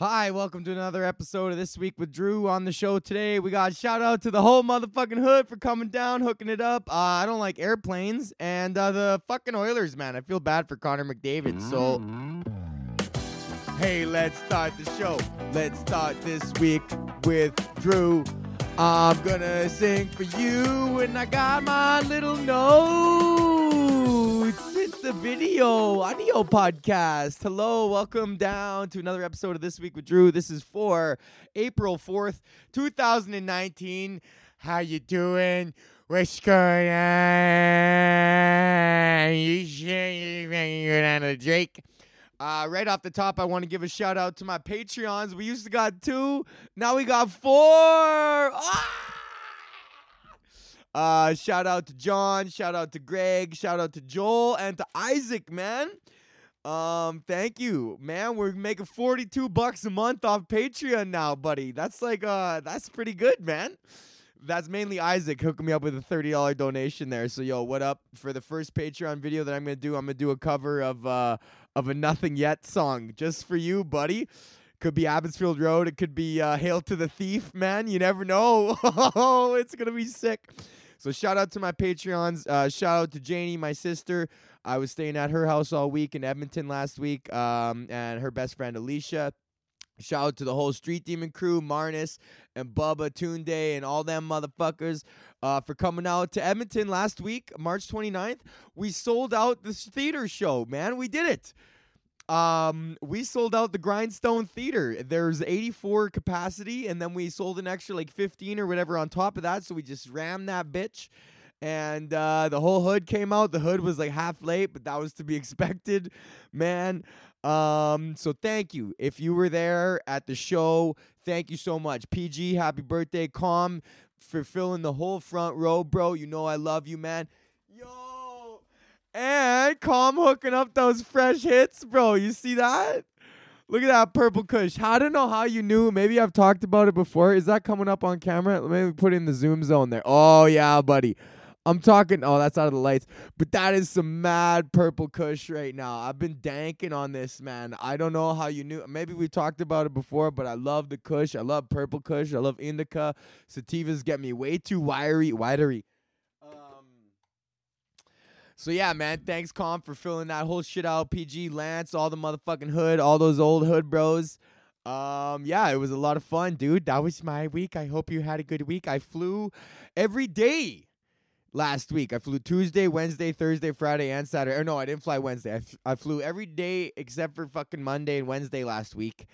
Hi, welcome to another episode of This Week with Drew. On the show today, we got shout out to the whole motherfucking hood for coming down, hooking it up. Uh, I don't like airplanes and uh, the fucking Oilers, man. I feel bad for Connor McDavid. So, hey, let's start the show. Let's start this week with Drew. I'm gonna sing for you, and I got my little notes. It's the video audio podcast. Hello, welcome down to another episode of This Week with Drew. This is for April 4th, 2019. How you doing? What's going on? You sure you're Drake? Uh, right off the top, I want to give a shout out to my Patreons. We used to got two, now we got four. Ah! Uh, shout out to John, shout out to Greg, shout out to Joel, and to Isaac, man. Um, thank you, man. We're making 42 bucks a month off Patreon now, buddy. That's like uh that's pretty good, man. That's mainly Isaac hooking me up with a $30 donation there. So yo, what up? For the first Patreon video that I'm gonna do, I'm gonna do a cover of uh of a Nothing Yet song just for you, buddy. Could be Abbotsfield Road. It could be uh, Hail to the Thief, man. You never know. Oh, it's gonna be sick. So shout out to my Patreons. Uh, shout out to Janie, my sister. I was staying at her house all week in Edmonton last week, um, and her best friend Alicia. Shout out to the whole Street Demon crew, Marnus and Bubba, Tunde, and all them motherfuckers uh, for coming out to Edmonton last week, March 29th. We sold out this theater show, man. We did it. Um, we sold out the Grindstone Theater. There's 84 capacity, and then we sold an extra like 15 or whatever on top of that. So we just rammed that bitch. And uh, the whole hood came out. The hood was like half late, but that was to be expected, man. Um, so thank you. If you were there at the show, thank you so much. PG, happy birthday, Calm, for filling the whole front row, bro. You know I love you, man. Yo, and Calm hooking up those fresh hits, bro. You see that? Look at that purple kush. I don't know how you knew. Maybe I've talked about it before. Is that coming up on camera? Let me put in the zoom zone there. Oh yeah, buddy. I'm talking. Oh, that's out of the lights. But that is some mad purple kush right now. I've been danking on this, man. I don't know how you knew. Maybe we talked about it before, but I love the kush. I love purple kush. I love indica. Sativas get me way too wiry, widery. Um. So yeah, man. Thanks, Com, for filling that whole shit out. PG, Lance, all the motherfucking hood, all those old hood bros. Um, yeah, it was a lot of fun, dude. That was my week. I hope you had a good week. I flew every day last week. I flew Tuesday, Wednesday, Thursday, Friday, and Saturday. Or no, I didn't fly Wednesday. I, f- I flew every day except for fucking Monday and Wednesday last week.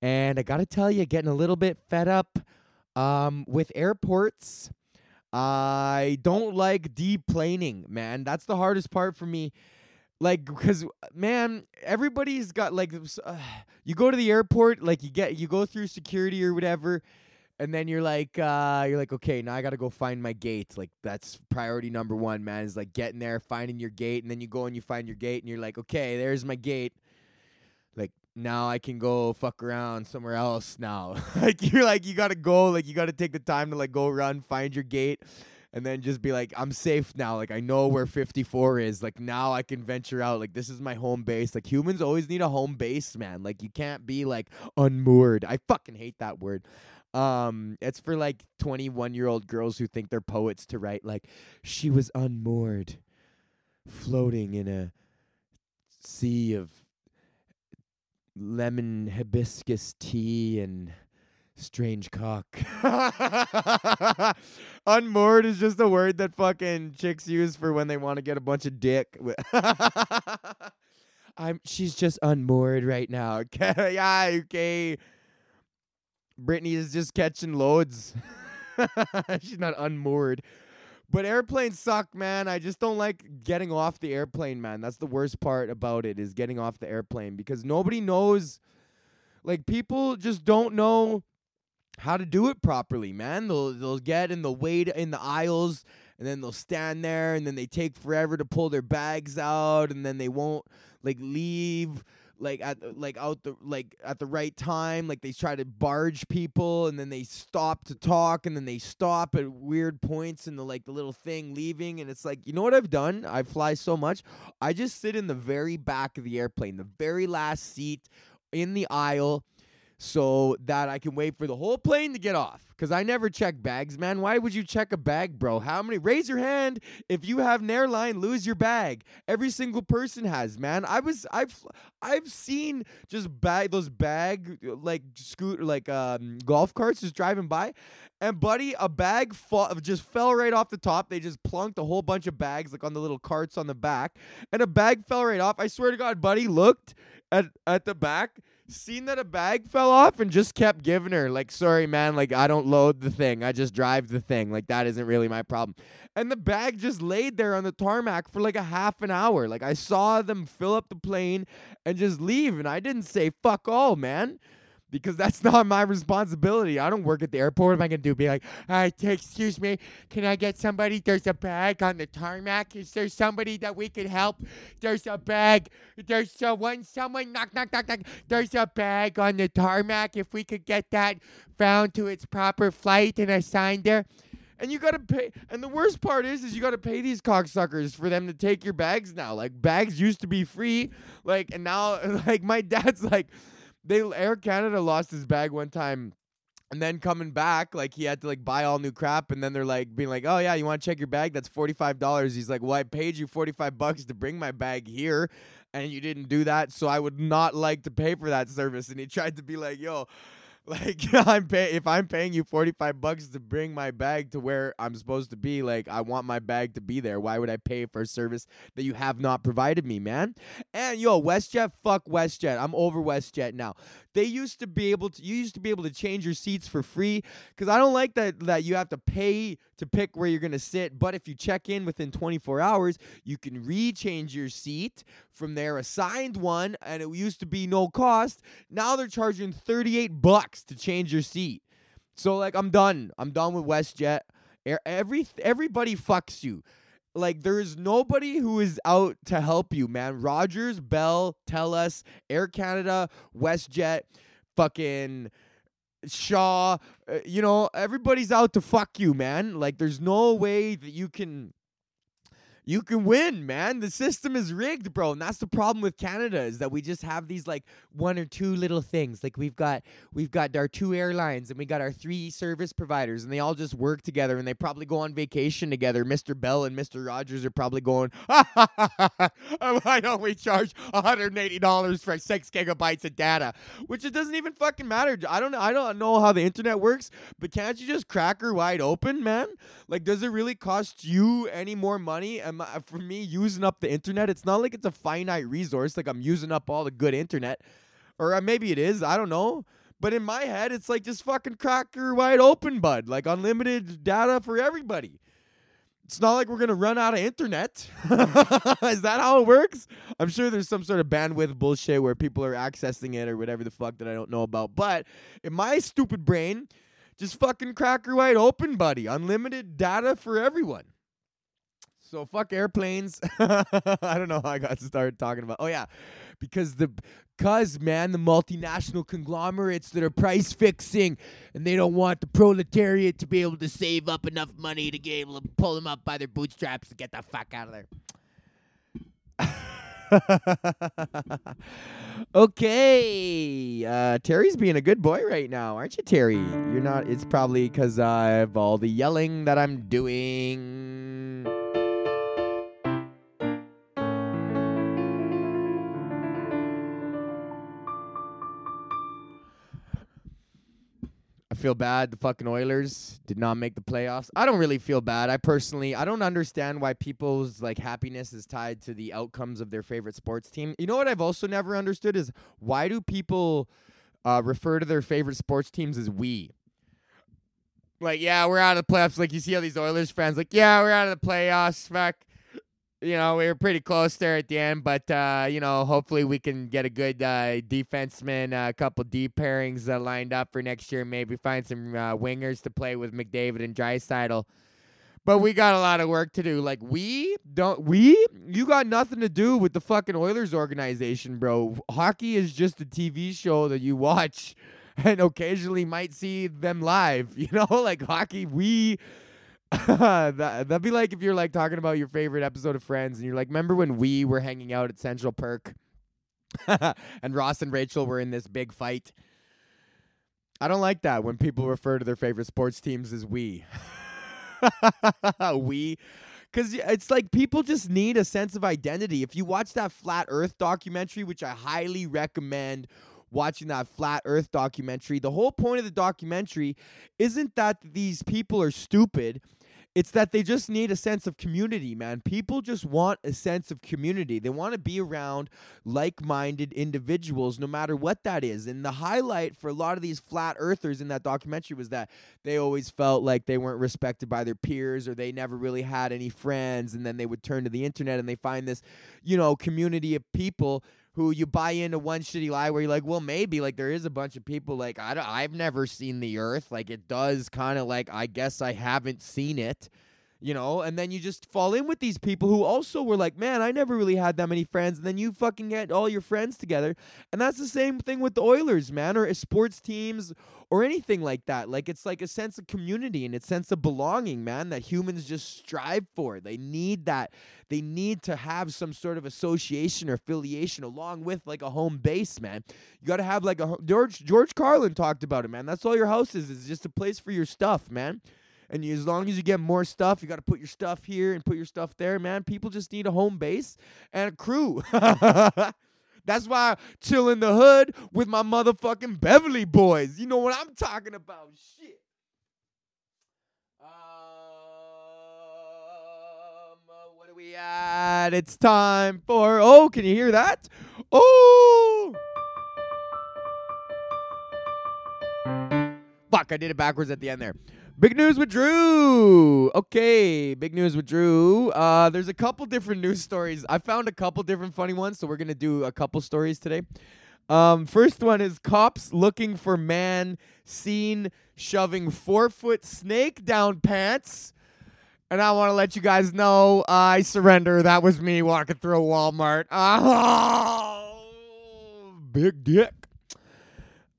And I gotta tell you, getting a little bit fed up um, with airports. I don't like deplaning, man. That's the hardest part for me. Like, because man, everybody's got like, uh, you go to the airport, like you get, you go through security or whatever, and then you're like, uh, you're like, okay, now I gotta go find my gate. Like that's priority number one, man. Is like getting there, finding your gate, and then you go and you find your gate, and you're like, okay, there's my gate. Like now I can go fuck around somewhere else. Now, like you're like you gotta go, like you gotta take the time to like go run, find your gate. And then just be like, I'm safe now. Like I know where 54 is. Like now I can venture out. Like this is my home base. Like humans always need a home base, man. Like you can't be like unmoored. I fucking hate that word. Um, it's for like 21 year old girls who think they're poets to write like she was unmoored, floating in a sea of lemon hibiscus tea and strange cock. unmoored is just a word that fucking chicks use for when they want to get a bunch of dick. I'm she's just unmoored right now. Okay, yeah, okay. Brittany is just catching loads. She's not unmoored. But airplanes suck, man. I just don't like getting off the airplane, man. That's the worst part about it is getting off the airplane because nobody knows like people just don't know how to do it properly, man. They'll they'll get in the wait in the aisles and then they'll stand there and then they take forever to pull their bags out and then they won't like leave like at like out the like at the right time. Like they try to barge people and then they stop to talk and then they stop at weird points in the like the little thing leaving and it's like you know what I've done? I fly so much. I just sit in the very back of the airplane the very last seat in the aisle so that I can wait for the whole plane to get off. Cause I never check bags, man. Why would you check a bag, bro? How many? Raise your hand if you have an airline lose your bag. Every single person has, man. I was, I've, I've seen just bag those bag like scooter like um golf carts just driving by, and buddy, a bag fall, just fell right off the top. They just plunked a whole bunch of bags like on the little carts on the back, and a bag fell right off. I swear to God, buddy, looked at at the back seen that a bag fell off and just kept giving her like sorry man like i don't load the thing i just drive the thing like that isn't really my problem. And the bag just laid there on the tarmac for like a half an hour. Like i saw them fill up the plane and just leave and i didn't say fuck all man because that's not my responsibility. I don't work at the airport. What am I gonna do? Be like, uh, excuse me, can I get somebody? There's a bag on the tarmac. Is there somebody that we could help? There's a bag. There's uh, one. Someone knock knock knock knock. There's a bag on the tarmac. If we could get that found to its proper flight and assigned there. And you gotta pay. And the worst part is, is you gotta pay these cocksuckers for them to take your bags now. Like bags used to be free, like, and now, like, my dad's like they Air Canada lost his bag one time and then coming back, like he had to like buy all new crap, and then they're like being like, "Oh yeah, you want to check your bag? That's forty five dollars." He's like, "Well, I paid you forty five bucks to bring my bag here, and you didn't do that, so I would not like to pay for that service." And he tried to be like, "Yo." Like I'm pay if I'm paying you 45 bucks to bring my bag to where I'm supposed to be, like I want my bag to be there. Why would I pay for a service that you have not provided me, man? And yo, WestJet, fuck WestJet. I'm over WestJet now. They used to be able to you used to be able to change your seats for free cuz I don't like that that you have to pay to pick where you're going to sit, but if you check in within 24 hours, you can rechange your seat from their assigned one and it used to be no cost. Now they're charging 38 bucks to change your seat. So like I'm done. I'm done with WestJet. Every everybody fucks you. Like there is nobody who is out to help you, man. Rogers, Bell, Telus, Air Canada, WestJet, fucking Shaw, uh, you know, everybody's out to fuck you, man. Like there's no way that you can you can win, man. The system is rigged, bro. And that's the problem with Canada is that we just have these like one or two little things. Like we've got we've got our two airlines and we got our three service providers and they all just work together and they probably go on vacation together. Mr. Bell and Mr. Rogers are probably going, why don't we charge $180 for six gigabytes of data? Which it doesn't even fucking matter. I don't I don't know how the internet works, but can't you just crack her wide open, man? Like, does it really cost you any more money? Am For me using up the internet? It's not like it's a finite resource. Like I'm using up all the good internet, or uh, maybe it is. I don't know. But in my head, it's like just fucking cracker wide open, bud. Like unlimited data for everybody. It's not like we're gonna run out of internet. Is that how it works? I'm sure there's some sort of bandwidth bullshit where people are accessing it or whatever the fuck that I don't know about. But in my stupid brain, just fucking cracker wide open, buddy. Unlimited data for everyone. So fuck airplanes. I don't know how I got started talking about. Oh yeah, because the cuz man, the multinational conglomerates that are price fixing and they don't want the proletariat to be able to save up enough money to be able to pull them up by their bootstraps to get the fuck out of there. okay, uh, Terry's being a good boy right now, aren't you, Terry? You're not. It's probably because of all the yelling that I'm doing. Feel bad. The fucking Oilers did not make the playoffs. I don't really feel bad. I personally, I don't understand why people's like happiness is tied to the outcomes of their favorite sports team. You know what I've also never understood is why do people uh, refer to their favorite sports teams as we? Like, yeah, we're out of the playoffs. Like, you see all these Oilers fans, like, yeah, we're out of the playoffs. Fuck you know, we were pretty close there at the end, but uh, you know, hopefully we can get a good uh, defenseman, uh, a couple deep pairings uh, lined up for next year. Maybe find some uh, wingers to play with McDavid and Draisaitl. But we got a lot of work to do. Like we don't, we you got nothing to do with the fucking Oilers organization, bro. Hockey is just a TV show that you watch and occasionally might see them live. You know, like hockey, we that, that'd be like if you're like talking about your favorite episode of Friends and you're like, remember when we were hanging out at Central Perk and Ross and Rachel were in this big fight? I don't like that when people refer to their favorite sports teams as we. we because it's like people just need a sense of identity. If you watch that Flat Earth documentary, which I highly recommend watching that Flat Earth documentary, the whole point of the documentary isn't that these people are stupid. It's that they just need a sense of community, man. People just want a sense of community. They want to be around like minded individuals, no matter what that is. And the highlight for a lot of these flat earthers in that documentary was that they always felt like they weren't respected by their peers or they never really had any friends. And then they would turn to the internet and they find this, you know, community of people who you buy into one shitty lie where you're like, well, maybe like there is a bunch of people like I don't, I've never seen the Earth. Like it does kind of like I guess I haven't seen it you know, and then you just fall in with these people who also were like, man, I never really had that many friends, and then you fucking get all your friends together, and that's the same thing with the Oilers, man, or sports teams or anything like that. Like it's like a sense of community and a sense of belonging, man, that humans just strive for. They need that. They need to have some sort of association or affiliation along with like a home base, man. You got to have like a George George Carlin talked about it, man. That's all your house is. Is just a place for your stuff, man. And you, as long as you get more stuff, you got to put your stuff here and put your stuff there, man. People just need a home base and a crew. That's why I chill in the hood with my motherfucking Beverly boys. You know what I'm talking about? Shit. Um, we at? It's time for. Oh, can you hear that? Oh. Fuck, I did it backwards at the end there. Big news with Drew. Okay, big news with Drew. Uh, there's a couple different news stories. I found a couple different funny ones, so we're gonna do a couple stories today. Um, first one is cops looking for man seen shoving four foot snake down pants. And I want to let you guys know I surrender. That was me walking through Walmart. Oh, big dick.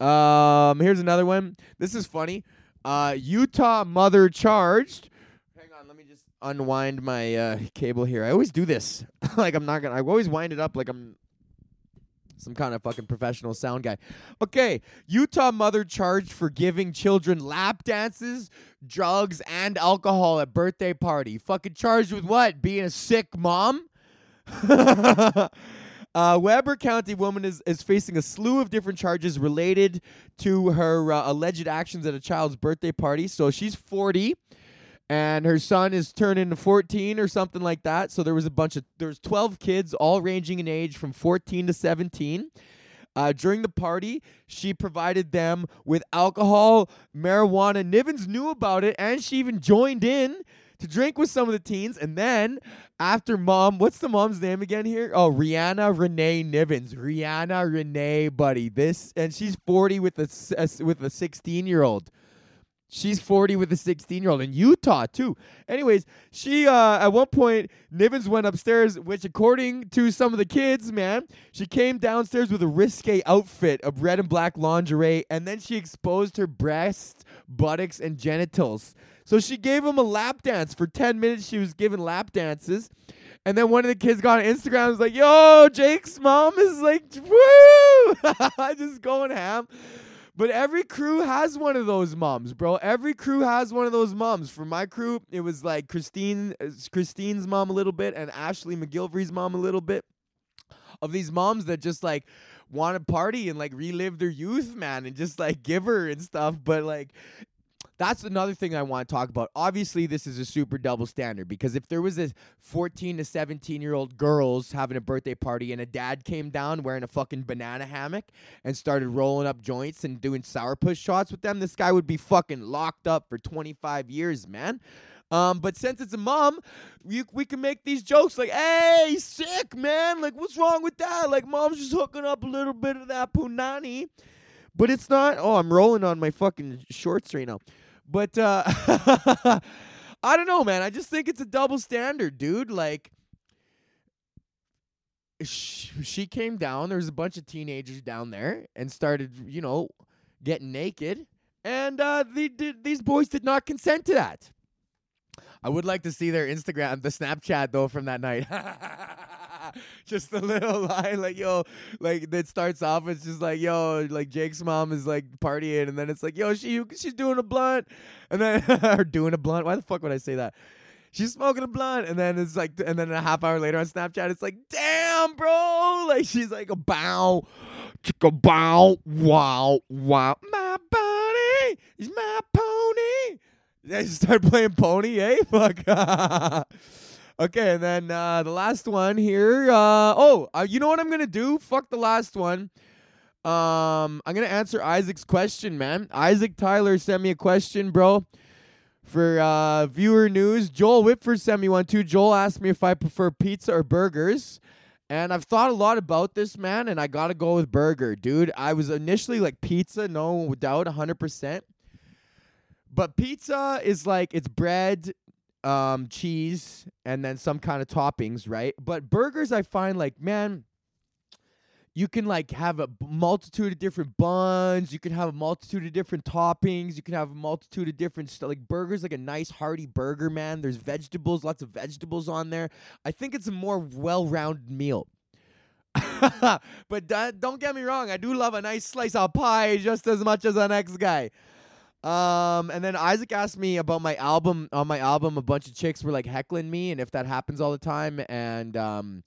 Um, here's another one. This is funny. Uh, Utah mother charged. Hang on, let me just unwind my uh, cable here. I always do this. like I'm not gonna. I always wind it up like I'm some kind of fucking professional sound guy. Okay, Utah mother charged for giving children lap dances, drugs, and alcohol at birthday party. Fucking charged with what? Being a sick mom? Uh, Weber County woman is, is facing a slew of different charges related to her uh, alleged actions at a child's birthday party. So she's 40 and her son is turning 14 or something like that. So there was a bunch of there's 12 kids all ranging in age from 14 to 17. Uh, during the party, she provided them with alcohol, marijuana. Nivens knew about it, and she even joined in to drink with some of the teens. And then after mom, what's the mom's name again here? Oh, Rihanna Renee Nivens. Rihanna Renee, buddy. This and she's 40 with a with a 16 year old. She's 40 with a 16 year old in Utah, too. Anyways, she, uh, at one point, Nivens went upstairs, which, according to some of the kids, man, she came downstairs with a risque outfit of red and black lingerie, and then she exposed her breasts, buttocks, and genitals. So she gave him a lap dance. For 10 minutes, she was giving lap dances. And then one of the kids got on Instagram and was like, yo, Jake's mom is like, woo! I just going ham. But every crew has one of those moms, bro. Every crew has one of those moms. For my crew, it was like Christine, uh, Christine's mom a little bit, and Ashley McGilvery's mom a little bit. Of these moms that just like want to party and like relive their youth, man, and just like give her and stuff. But like that's another thing I want to talk about. Obviously, this is a super double standard because if there was a 14 to 17 year old girls having a birthday party and a dad came down wearing a fucking banana hammock and started rolling up joints and doing sourpuss shots with them, this guy would be fucking locked up for 25 years, man. Um, but since it's a mom, we, we can make these jokes like, hey, sick, man. Like, what's wrong with that? Like, mom's just hooking up a little bit of that punani. But it's not, oh, I'm rolling on my fucking shorts right now. But uh, I don't know, man. I just think it's a double standard, dude. Like, she came down. There's a bunch of teenagers down there and started, you know, getting naked. And uh, the, the, these boys did not consent to that. I would like to see their Instagram, the Snapchat though from that night. just a little line like yo, like that starts off. It's just like yo, like Jake's mom is like partying, and then it's like yo, she she's doing a blunt, and then or doing a blunt. Why the fuck would I say that? She's smoking a blunt, and then it's like, and then a half hour later on Snapchat, it's like, damn, bro, like she's like a bow, chicka bow, wow, wow, my body is my pony. They start playing pony, eh? Fuck. Okay, and then uh, the last one here. Uh, oh, uh, you know what I'm gonna do? Fuck the last one. Um, I'm gonna answer Isaac's question, man. Isaac Tyler sent me a question, bro. For uh, viewer news, Joel Whitford sent me one too. Joel asked me if I prefer pizza or burgers. And I've thought a lot about this, man, and I gotta go with burger, dude. I was initially like pizza, no doubt, 100%. But pizza is like it's bread, um, cheese, and then some kind of toppings, right? But burgers, I find like, man, you can like have a multitude of different buns. You can have a multitude of different toppings. You can have a multitude of different. Like burgers, like a nice hearty burger, man. There's vegetables, lots of vegetables on there. I think it's a more well-rounded meal. but don't get me wrong, I do love a nice slice of pie just as much as the next guy. Um, and then Isaac asked me about my album. On my album, a bunch of chicks were like heckling me, and if that happens all the time, and um,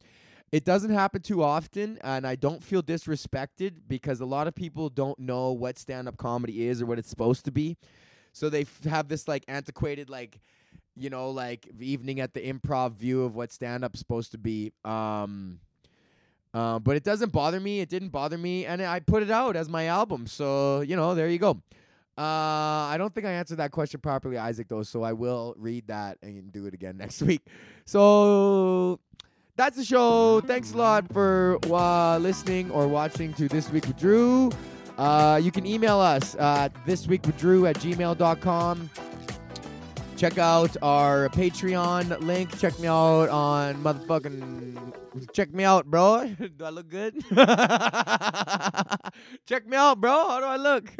it doesn't happen too often, and I don't feel disrespected because a lot of people don't know what stand-up comedy is or what it's supposed to be, so they f- have this like antiquated like, you know, like evening at the improv view of what stand-up's supposed to be. Um. Uh, but it doesn't bother me. It didn't bother me, and I put it out as my album. So you know, there you go. Uh, I don't think I answered that question properly, Isaac, though, so I will read that and do it again next week. So that's the show. Thanks a lot for uh, listening or watching to This Week with Drew. Uh, you can email us at thisweekwithdrew at gmail.com. Check out our Patreon link. Check me out on motherfucking. Check me out, bro. do I look good? Check me out, bro. How do I look?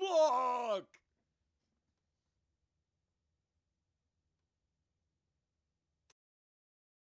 fuck?